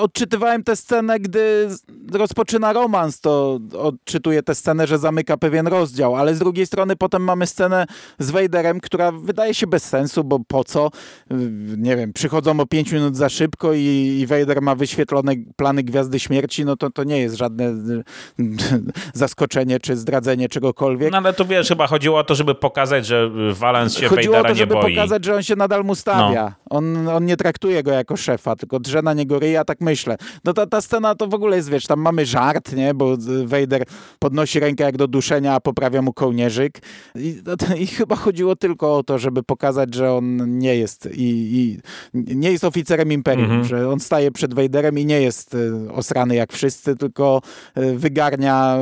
odczytywałem tę scenę, gdy rozpoczyna romans, to odczytuję tę scenę, że zamyka pewien rozdział, ale z drugiej strony potem mamy scenę z Vaderem, która wydaje się bez sensu, bo po co? Nie wiem, przychodzą o 5 minut za szybko i, Vader ma wyświetlone plany Gwiazdy Śmierci, no to, to nie jest żadne zaskoczenie czy zdradzenie czegokolwiek. No ale tu wiesz, chyba chodziło o to, żeby pokazać, że Valens się Chodziło o Vadera to, nie żeby boi. pokazać, że on się nadal mu stawia. No. On, on nie traktuje go jako szefa, tylko drze na niego ryja, tak myślę. No ta, ta scena to w ogóle jest, wiesz, tam mamy żart, nie? Bo Vader podnosi rękę jak do duszenia, a poprawia mu kołnierzyk. I, I chyba chodziło tylko o to, żeby pokazać, że on nie jest i, i nie jest oficerem Imperium, Mhm. że on staje przed Vaderem i nie jest y, osrany jak wszyscy, tylko y, wygarnia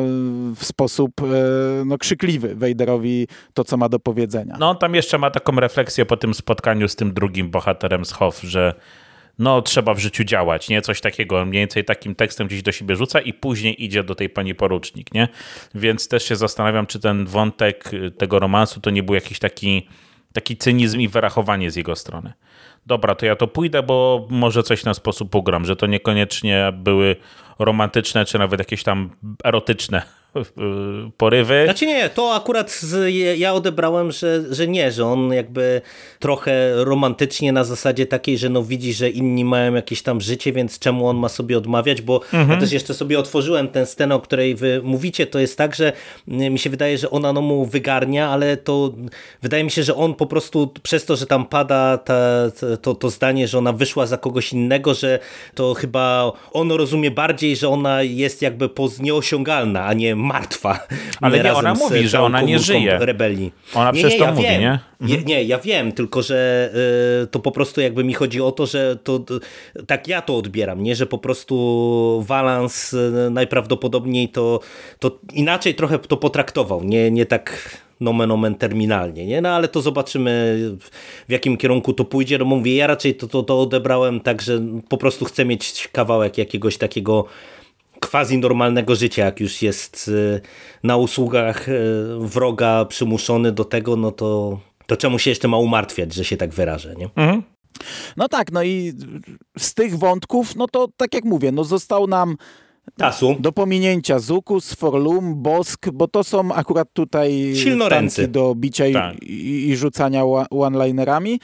w sposób no, krzykliwy Vaderowi to, co ma do powiedzenia. No on tam jeszcze ma taką refleksję po tym spotkaniu z tym drugim bohaterem z Hoff, że no trzeba w życiu działać, nie? Coś takiego, mniej więcej takim tekstem gdzieś do siebie rzuca i później idzie do tej pani porucznik, nie? Więc też się zastanawiam, czy ten wątek y, tego romansu to nie był jakiś taki, taki cynizm i wyrachowanie z jego strony. Dobra, to ja to pójdę, bo może coś na sposób ugram, że to niekoniecznie były romantyczne, czy nawet jakieś tam erotyczne porywy. Znaczy nie, to akurat z, ja odebrałem, że, że nie, że on jakby trochę romantycznie na zasadzie takiej, że no widzi, że inni mają jakieś tam życie, więc czemu on ma sobie odmawiać, bo ja też jeszcze sobie otworzyłem tę scenę, o której wy mówicie, to jest tak, że mi się wydaje, że ona no mu wygarnia, ale to wydaje mi się, że on po prostu przez to, że tam pada ta, to, to zdanie, że ona wyszła za kogoś innego, że to chyba on rozumie bardziej, że ona jest jakby poz nieosiągalna, a nie martwa. Ale nie, ona mówi, że ona nie żyje. Rebelii. Ona przecież to mówi, wiem. nie? Nie, ja wiem, tylko że y, to po prostu jakby mi chodzi o to, że to, to tak ja to odbieram, nie, że po prostu Valans y, najprawdopodobniej to, to inaczej trochę to potraktował, nie, nie tak nomen omen terminalnie, nie? No ale to zobaczymy w jakim kierunku to pójdzie. No mówię, ja raczej to, to, to odebrałem tak, że po prostu chcę mieć kawałek jakiegoś takiego quasi normalnego życia, jak już jest y, na usługach y, wroga przymuszony do tego, no to, to czemu się jeszcze ma umartwiać, że się tak wyrażę, nie? No tak, no i z tych wątków, no to tak jak mówię, no został nam Tasu. do pominięcia Zukus, Forlum, Bosk, bo to są akurat tutaj Silnoręcy. do bicia i, Tak. i, i rzucania one-linerami.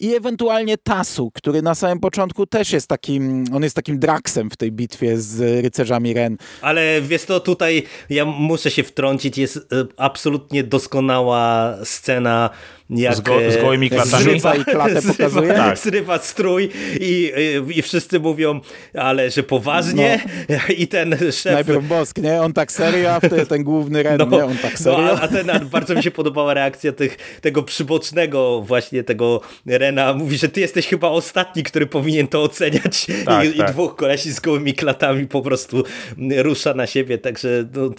I ewentualnie Tasu, który na samym początku też jest takim, on jest takim draksem w tej bitwie z rycerzami Ren. Ale wiesz to tutaj ja muszę się wtrącić, jest e, absolutnie doskonała scena jak z, go, z e, gołymi klatami. Zrywa i klatę zrywa, pokazuje. Tak. Zrywa strój i, i wszyscy mówią, ale że poważnie no. i ten szef... Najpierw Bosk, nie? On tak serio, a wtedy ten główny Ren, no, nie? On tak serio. No, a, a, ten, a bardzo mi się podobała reakcja tych, tego przybocznego właśnie tego Rena. Mówi, że ty jesteś chyba ostatni, który powinien to oceniać tak, I, tak. i dwóch kolesi z gołymi klatami po prostu rusza na siebie, także no,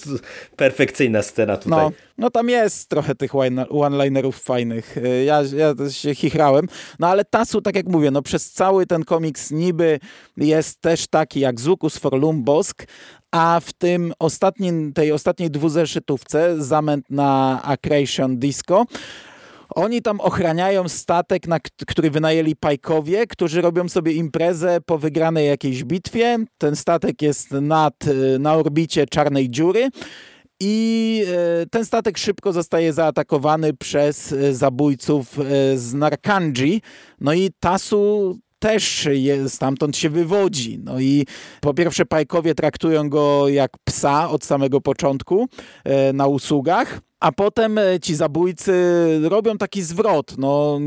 perfekcyjna scena tutaj. No, no tam jest trochę tych one-linerów fajnych. Y, ja, ja się chichrałem. No ale Tasu, tak jak mówię, no przez cały ten komiks niby jest też taki jak Zukus for Lumbosk, a w tym ostatnim, tej ostatniej dwuzeszytówce, zamęt na Accretion Disco, oni tam ochraniają statek, na który wynajęli Pajkowie, którzy robią sobie imprezę po wygranej jakiejś bitwie. Ten statek jest nad, y, na orbicie czarnej dziury. I e, ten statek szybko zostaje zaatakowany przez e, zabójców z Narkanji. No i Tasu też je, stamtąd się wywodzi. No i po pierwsze Pajkowie traktują go jak psa od samego początku na usługach a potem e, ci zabójcy robią taki zwrot. No,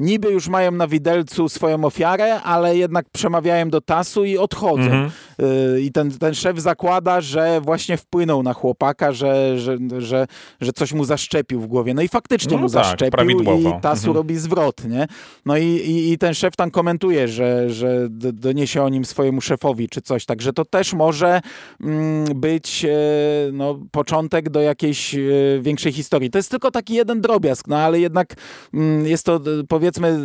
niby już mają na widelcu swoją ofiarę, ale jednak przemawiają do tasu i odchodzą. Mhm. E, I ten, ten szef zakłada, że właśnie wpłynął na chłopaka, że, że, że, że coś mu zaszczepił w głowie. No i faktycznie no mu tak, zaszczepił i tasu mhm. robi zwrot. Nie? No i, i, i, ten szef tam komentuje, że, że doniesie o nim swojemu szefowi czy coś. Także to też może mm, być e, no, początek do jakiejś większej historii. To jest tylko taki jeden drobiazg, no ale jednak mm, jest to powiedzmy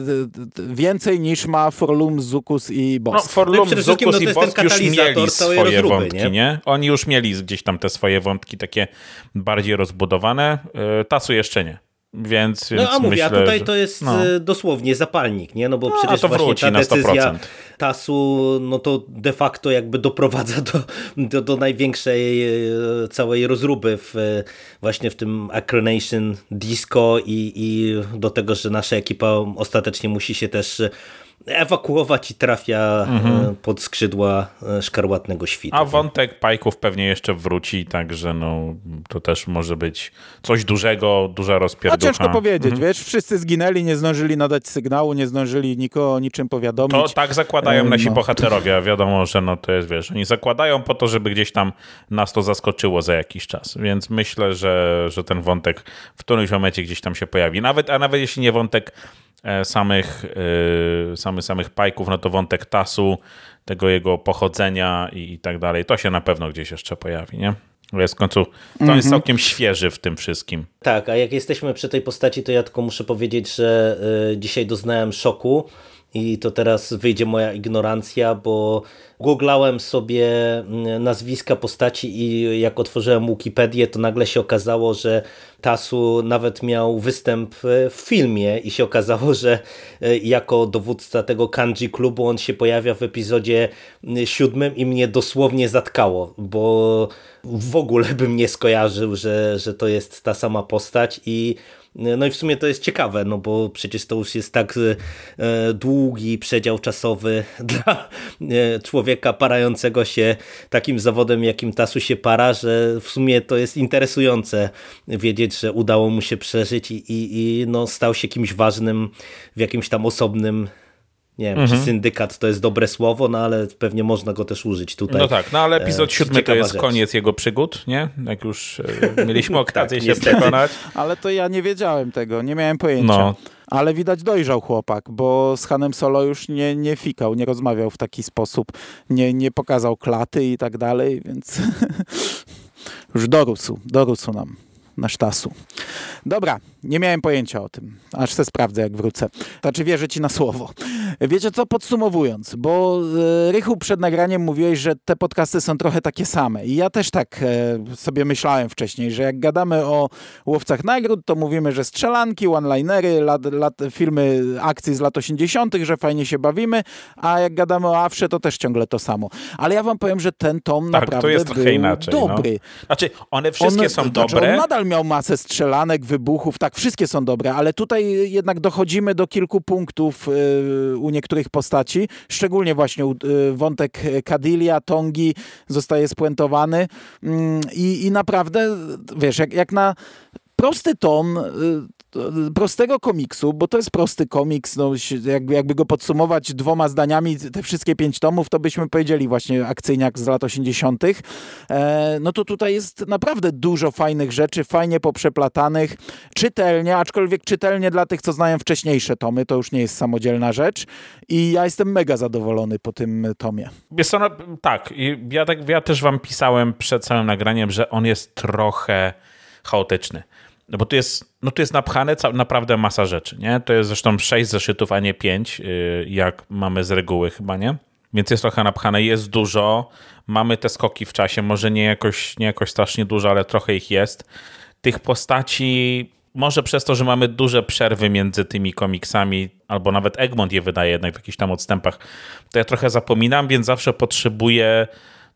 więcej niż ma Forlum, Zukus i Boss. No, Forlum, no Zukus no, i Boss już mieli swoje rozruby, wątki, nie? nie? Oni już mieli gdzieś tam te swoje wątki takie bardziej rozbudowane. E, Tasu jeszcze nie. Więc, więc no a mówię, myślę, a tutaj że... to jest no. E, dosłownie zapalnik, nie? No bo no, przecież to właśnie ta decyzja TAS-u, no to de facto jakby doprowadza do, do, do największej e, całej rozruby w, właśnie w tym Acronation Disco i, i do tego, że nasza ekipa ostatecznie musi się też ewakuować i trafia mhm. E, pod skrzydła e, szkarłatnego świtu. A wątek pajków pewnie jeszcze wróci, także no, to też może być coś dużego, duża rozpierducha. A ciężko powiedzieć, mhm. wiesz, wszyscy zginęli, nie zdążyli nadać sygnału, nie zdążyli nikogo o niczym powiadomić. To tak zakładają nasi no. bohaterowie, wiadomo, że no to jest, wiesz, oni zakładają po to, żeby gdzieś tam nas to zaskoczyło za jakiś czas, więc myślę, że, że ten wątek w którymś momencie gdzieś tam się pojawi. Nawet, a nawet jeśli nie wątek E, samych, e, samych, samych pajków, no to wątek tasu, tego jego pochodzenia i, i tak dalej, to się na pewno gdzieś jeszcze pojawi, nie? Jest w końcu, to mm -hmm. jest mhm. całkiem świeży w tym wszystkim. Tak, a jak jesteśmy przy tej postaci, to ja tylko muszę powiedzieć, że y, dzisiaj doznałem szoku i to teraz wyjdzie moja ignorancja, bo googlałem sobie mm, nazwiska postaci i jak otworzyłem Wikipedię, to nagle się okazało, że Tasu nawet miał występ w filmie i się okazało, że e, jako dowódca tego kanji klubu on się pojawia w epizodzie mm, siódmym i mnie dosłownie zatkało, bo w ogóle bym nie skojarzył, że, że to jest ta sama postać i no i w sumie to jest ciekawe, no bo przecież to już jest tak e, długi przedział czasowy dla e, człowieka parającego się takim zawodem, jakim Tasu się para, że w sumie to jest interesujące wiedzieć, że udało mu się przeżyć i, i, i no stał się kimś ważnym w jakimś tam osobnym nie wiem, mhm. czy syndykat to jest dobre słowo, no ale pewnie można go też użyć tutaj. No tak, no ale epizod e, siódmy to jest rzecz. koniec jego przygód, nie? Jak już e, mieliśmy okazję tak, się niestety. przekonać. Ale to ja nie wiedziałem tego, nie miałem pojęcia. No. Ale widać dojrzał chłopak, bo z Hanem Solo już nie, nie fikał, nie rozmawiał w taki sposób, nie, nie pokazał klaty i tak dalej, więc już dorósł, dorósł nam na sztasu. Dobra, nie miałem pojęcia o tym, aż se sprawdzę jak wrócę. Znaczy wierzę ci na słowo. Wiecie co, podsumowując, bo e, Rychu przed nagraniem mówiłeś, że te podcasty są trochę takie same i ja też tak e, sobie myślałem wcześniej, że jak gadamy o łowcach nagród, to mówimy, że strzelanki, one-linery, lat, lat, filmy akcji z lat 80., że fajnie się bawimy, a jak gadamy o Awsze, to też ciągle to samo. Ale ja wam powiem, że ten tom tak, naprawdę to jest trochę inaczej, no. dobry. No. Znaczy, one wszystkie on, są znaczy, dobre. On nadal miał masę strzelanek, wybuchów, tak, wszystkie są dobre, ale tutaj jednak dochodzimy do kilku punktów y, u niektórych postaci, szczególnie właśnie y, wątek Kadilia, Tongi zostaje spuentowany. Mm, i, i naprawdę, wiesz, jak, jak na prosty tom y, prostego komiksu, bo to jest prosty komiks, no, jakby, jakby go podsumować dwoma zdaniami, te wszystkie pięć tomów, to byśmy powiedzieli właśnie akcyjniak z lat 80. E, no to tutaj jest naprawdę dużo fajnych rzeczy, fajnie poprzeplatanych, czytelnie, aczkolwiek czytelnie dla tych, co znają wcześniejsze tomy, to już nie jest samodzielna rzecz i ja jestem mega zadowolony po tym tomie. Jest to, tak, ja, tak, ja też wam pisałem przed całym nagraniem, że on jest trochę chaotyczny. No bo tu jest, no tu jest napchane naprawdę masa rzeczy, nie? To jest zresztą 6 zeszytów, a nie 5, y, jak mamy z reguły chyba, nie? Więc jest trochę napchane, jest dużo. Mamy te skoki w czasie, może nie jakoś, nie jakoś strasznie dużo, ale trochę ich jest. Tych postaci, może przez to, że mamy duże przerwy między tymi komiksami, albo nawet Egmont je wydaje jednak w jakichś tam odstępach, to ja trochę zapominam, więc zawsze potrzebuję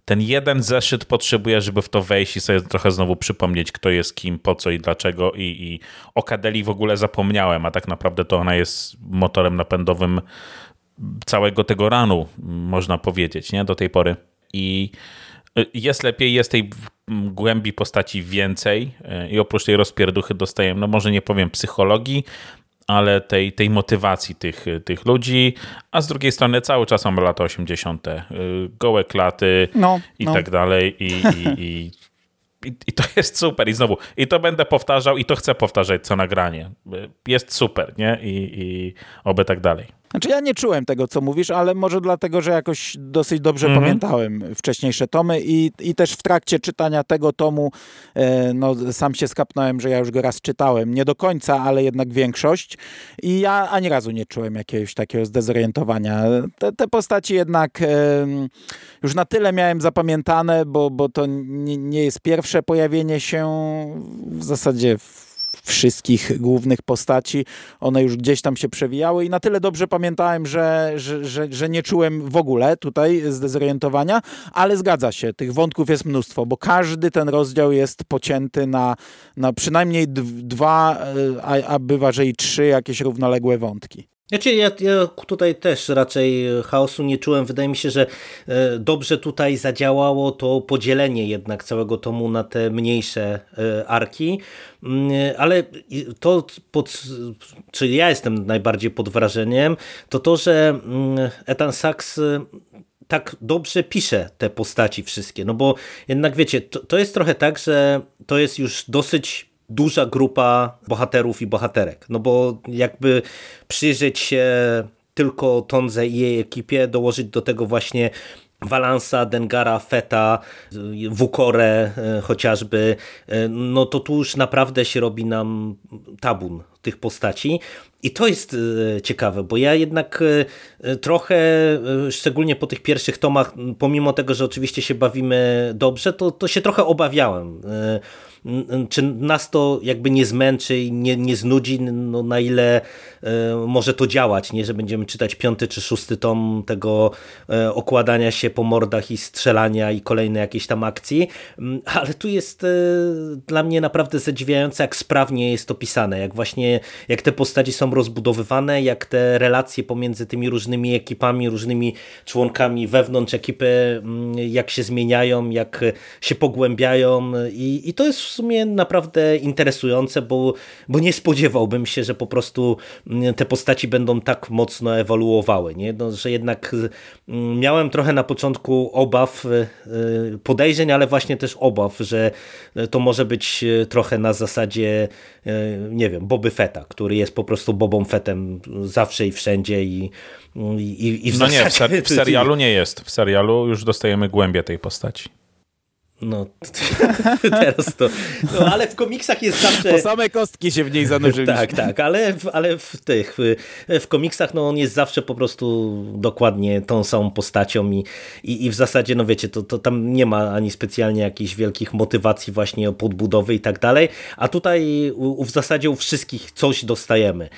ten jeden zeszyt potrzebuje, żeby w to wejść i sobie trochę znowu przypomnieć, kto jest kim, po co i dlaczego. I, i o Kadeli w ogóle zapomniałem, a tak naprawdę to ona jest motorem napędowym całego tego ranu, można powiedzieć, nie? Do tej pory. I y, jest lepiej, jest tej głębi postaci więcej y, i oprócz tej rozpierduchy dostajemy, no może nie powiem psychologii, ale tej, tej motywacji tych, tych ludzi, a z drugiej strony cały czas mamy lata 80. Y, gołe klaty no, i no. tak dalej i, i, i i, I, to jest super. I znowu, i to będę powtarzał, i to chcę powtarzać co nagranie. Jest super, nie? I, i oby tak dalej. Znaczy ja nie czułem tego, co mówisz, ale może dlatego, że jakoś dosyć dobrze mm -hmm. pamiętałem wcześniejsze tomy i, i też w trakcie czytania tego tomu e, no, sam się skapnąłem, że ja już go raz czytałem. Nie do końca, ale jednak większość. I ja ani razu nie czułem jakiegoś takiego zdezorientowania. Te, te postaci jednak e, już na tyle miałem zapamiętane, bo, bo to nie, nie jest pierwsze pojawienie się w zasadzie w wszystkich głównych postaci. One już gdzieś tam się przewijały i na tyle dobrze pamiętałem, że, że, że, że nie czułem w ogóle tutaj zdezorientowania, ale zgadza się, tych wątków jest mnóstwo, bo każdy ten rozdział jest pocięty na, na przynajmniej dwa, e, a, a bywa, że i trzy jakieś równoległe wątki. Znaczy, ja, ja tutaj też raczej chaosu nie czułem. Wydaje mi się, że e, dobrze tutaj zadziałało to podzielenie jednak całego tomu na te mniejsze e, arki, mm, ale to, pod, czy ja jestem najbardziej pod wrażeniem, to to, że mm, Ethan Sachs e, tak dobrze pisze te postaci wszystkie, no bo jednak wiecie, to, to jest trochę tak, że to jest już dosyć duża grupa bohaterów i bohaterek. No bo jakby przyjrzeć się tylko Tonze i jej ekipie, dołożyć do tego właśnie Walansa, Dengara, Feta, Wukore e, chociażby, e, no to tu już naprawdę się robi nam tabun tych postaci. I to jest e, ciekawe, bo ja jednak trochę, szczególnie po tych pierwszych tomach, pomimo tego, że oczywiście się bawimy dobrze, to, to się trochę obawiałem czy nas to jakby nie zmęczy i nie, nie znudzi, no na ile e, może to działać, nie, że będziemy czytać piąty czy szósty tom tego e, okładania się po mordach i strzelania i kolejne jakieś tam akcji, mm, ale tu jest e, dla mnie naprawdę zadziwiające, jak sprawnie jest to pisane, jak właśnie, jak te postaci są rozbudowywane, jak te relacje pomiędzy tymi różnymi ekipami, różnymi członkami wewnątrz ekipy, mm, jak się zmieniają, jak się pogłębiają i, i to jest sumie naprawdę interesujące, bo, bo nie spodziewałbym się, że po prostu mm, te postaci będą tak mocno ewoluowały, nie? No, że jednak mm, miałem trochę na początku obaw, y, y, podejrzeń, ale właśnie też obaw, że to może być y, trochę na zasadzie, nie wiem, Boby Fetta, który jest po prostu Bobą Fettem zawsze i wszędzie i, i, i w No nie, w, ser w serialu nie jest. W serialu już dostajemy głębię tej postaci. No, teraz to. No, ale w komiksach jest zawsze. Po same kostki się w niej zanurzyliśmy. Tak, tak, ale, w, ale w tych, w komiksach no on jest zawsze po prostu dokładnie tą samą postacią i, i, i w zasadzie, no wiecie, to, to tam nie ma ani specjalnie jakichś wielkich motywacji właśnie podbudowy i tak dalej, a tutaj u, w zasadzie u wszystkich coś dostajemy,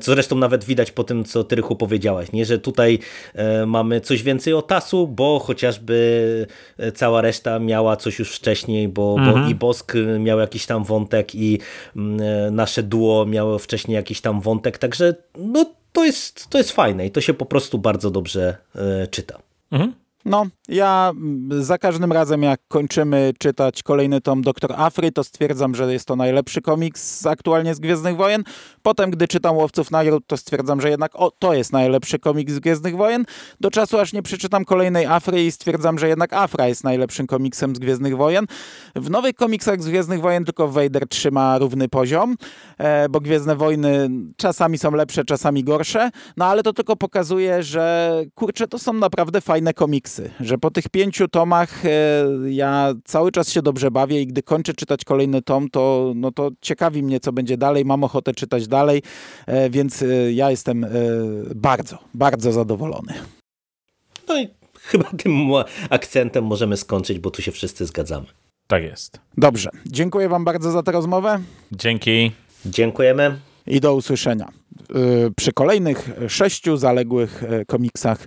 co zresztą nawet widać po tym, co ty Rychu powiedziałaś, nie? że tutaj e, mamy coś więcej o Tasu, bo chociażby e, cała reszta miała coś już wcześniej, bo, Mhm. bo i Bosk miał jakiś tam wątek i mm, e, nasze duo miało wcześniej jakiś tam wątek, także no to jest, to jest fajne i to się po prostu bardzo dobrze e, czyta. Mhm. No, ja za każdym razem, jak kończymy czytać kolejny tom Doktor Afry, to stwierdzam, że jest to najlepszy komiks aktualnie z Gwiezdnych Wojen. Potem, gdy czytam Łowców Nagród, to stwierdzam, że jednak o, to jest najlepszy komiks z Gwiezdnych Wojen. Do czasu, aż nie przeczytam kolejnej Afry i stwierdzam, że jednak Afra jest najlepszym komiksem z Gwiezdnych Wojen. W nowych komiksach z Gwiezdnych Wojen tylko Vader trzyma równy poziom, e, bo Gwiezdne Wojny czasami są lepsze, czasami gorsze, no ale to tylko pokazuje, że kurczę, to są naprawdę fajne komiksy, że po tych pięciu tomach e, ja cały czas się dobrze bawię i gdy kończę czytać kolejny tom, to, no to ciekawi mnie, co będzie dalej, mam ochotę czytać dalej, e, więc e, ja jestem e, bardzo, bardzo zadowolony. No i chyba tym akcentem możemy skończyć, bo tu się wszyscy zgadzamy. Tak jest. Dobrze, dziękuję wam bardzo za tę rozmowę Dzięki. Dziękujemy. i do usłyszenia przy kolejnych sześciu zaległych komiksach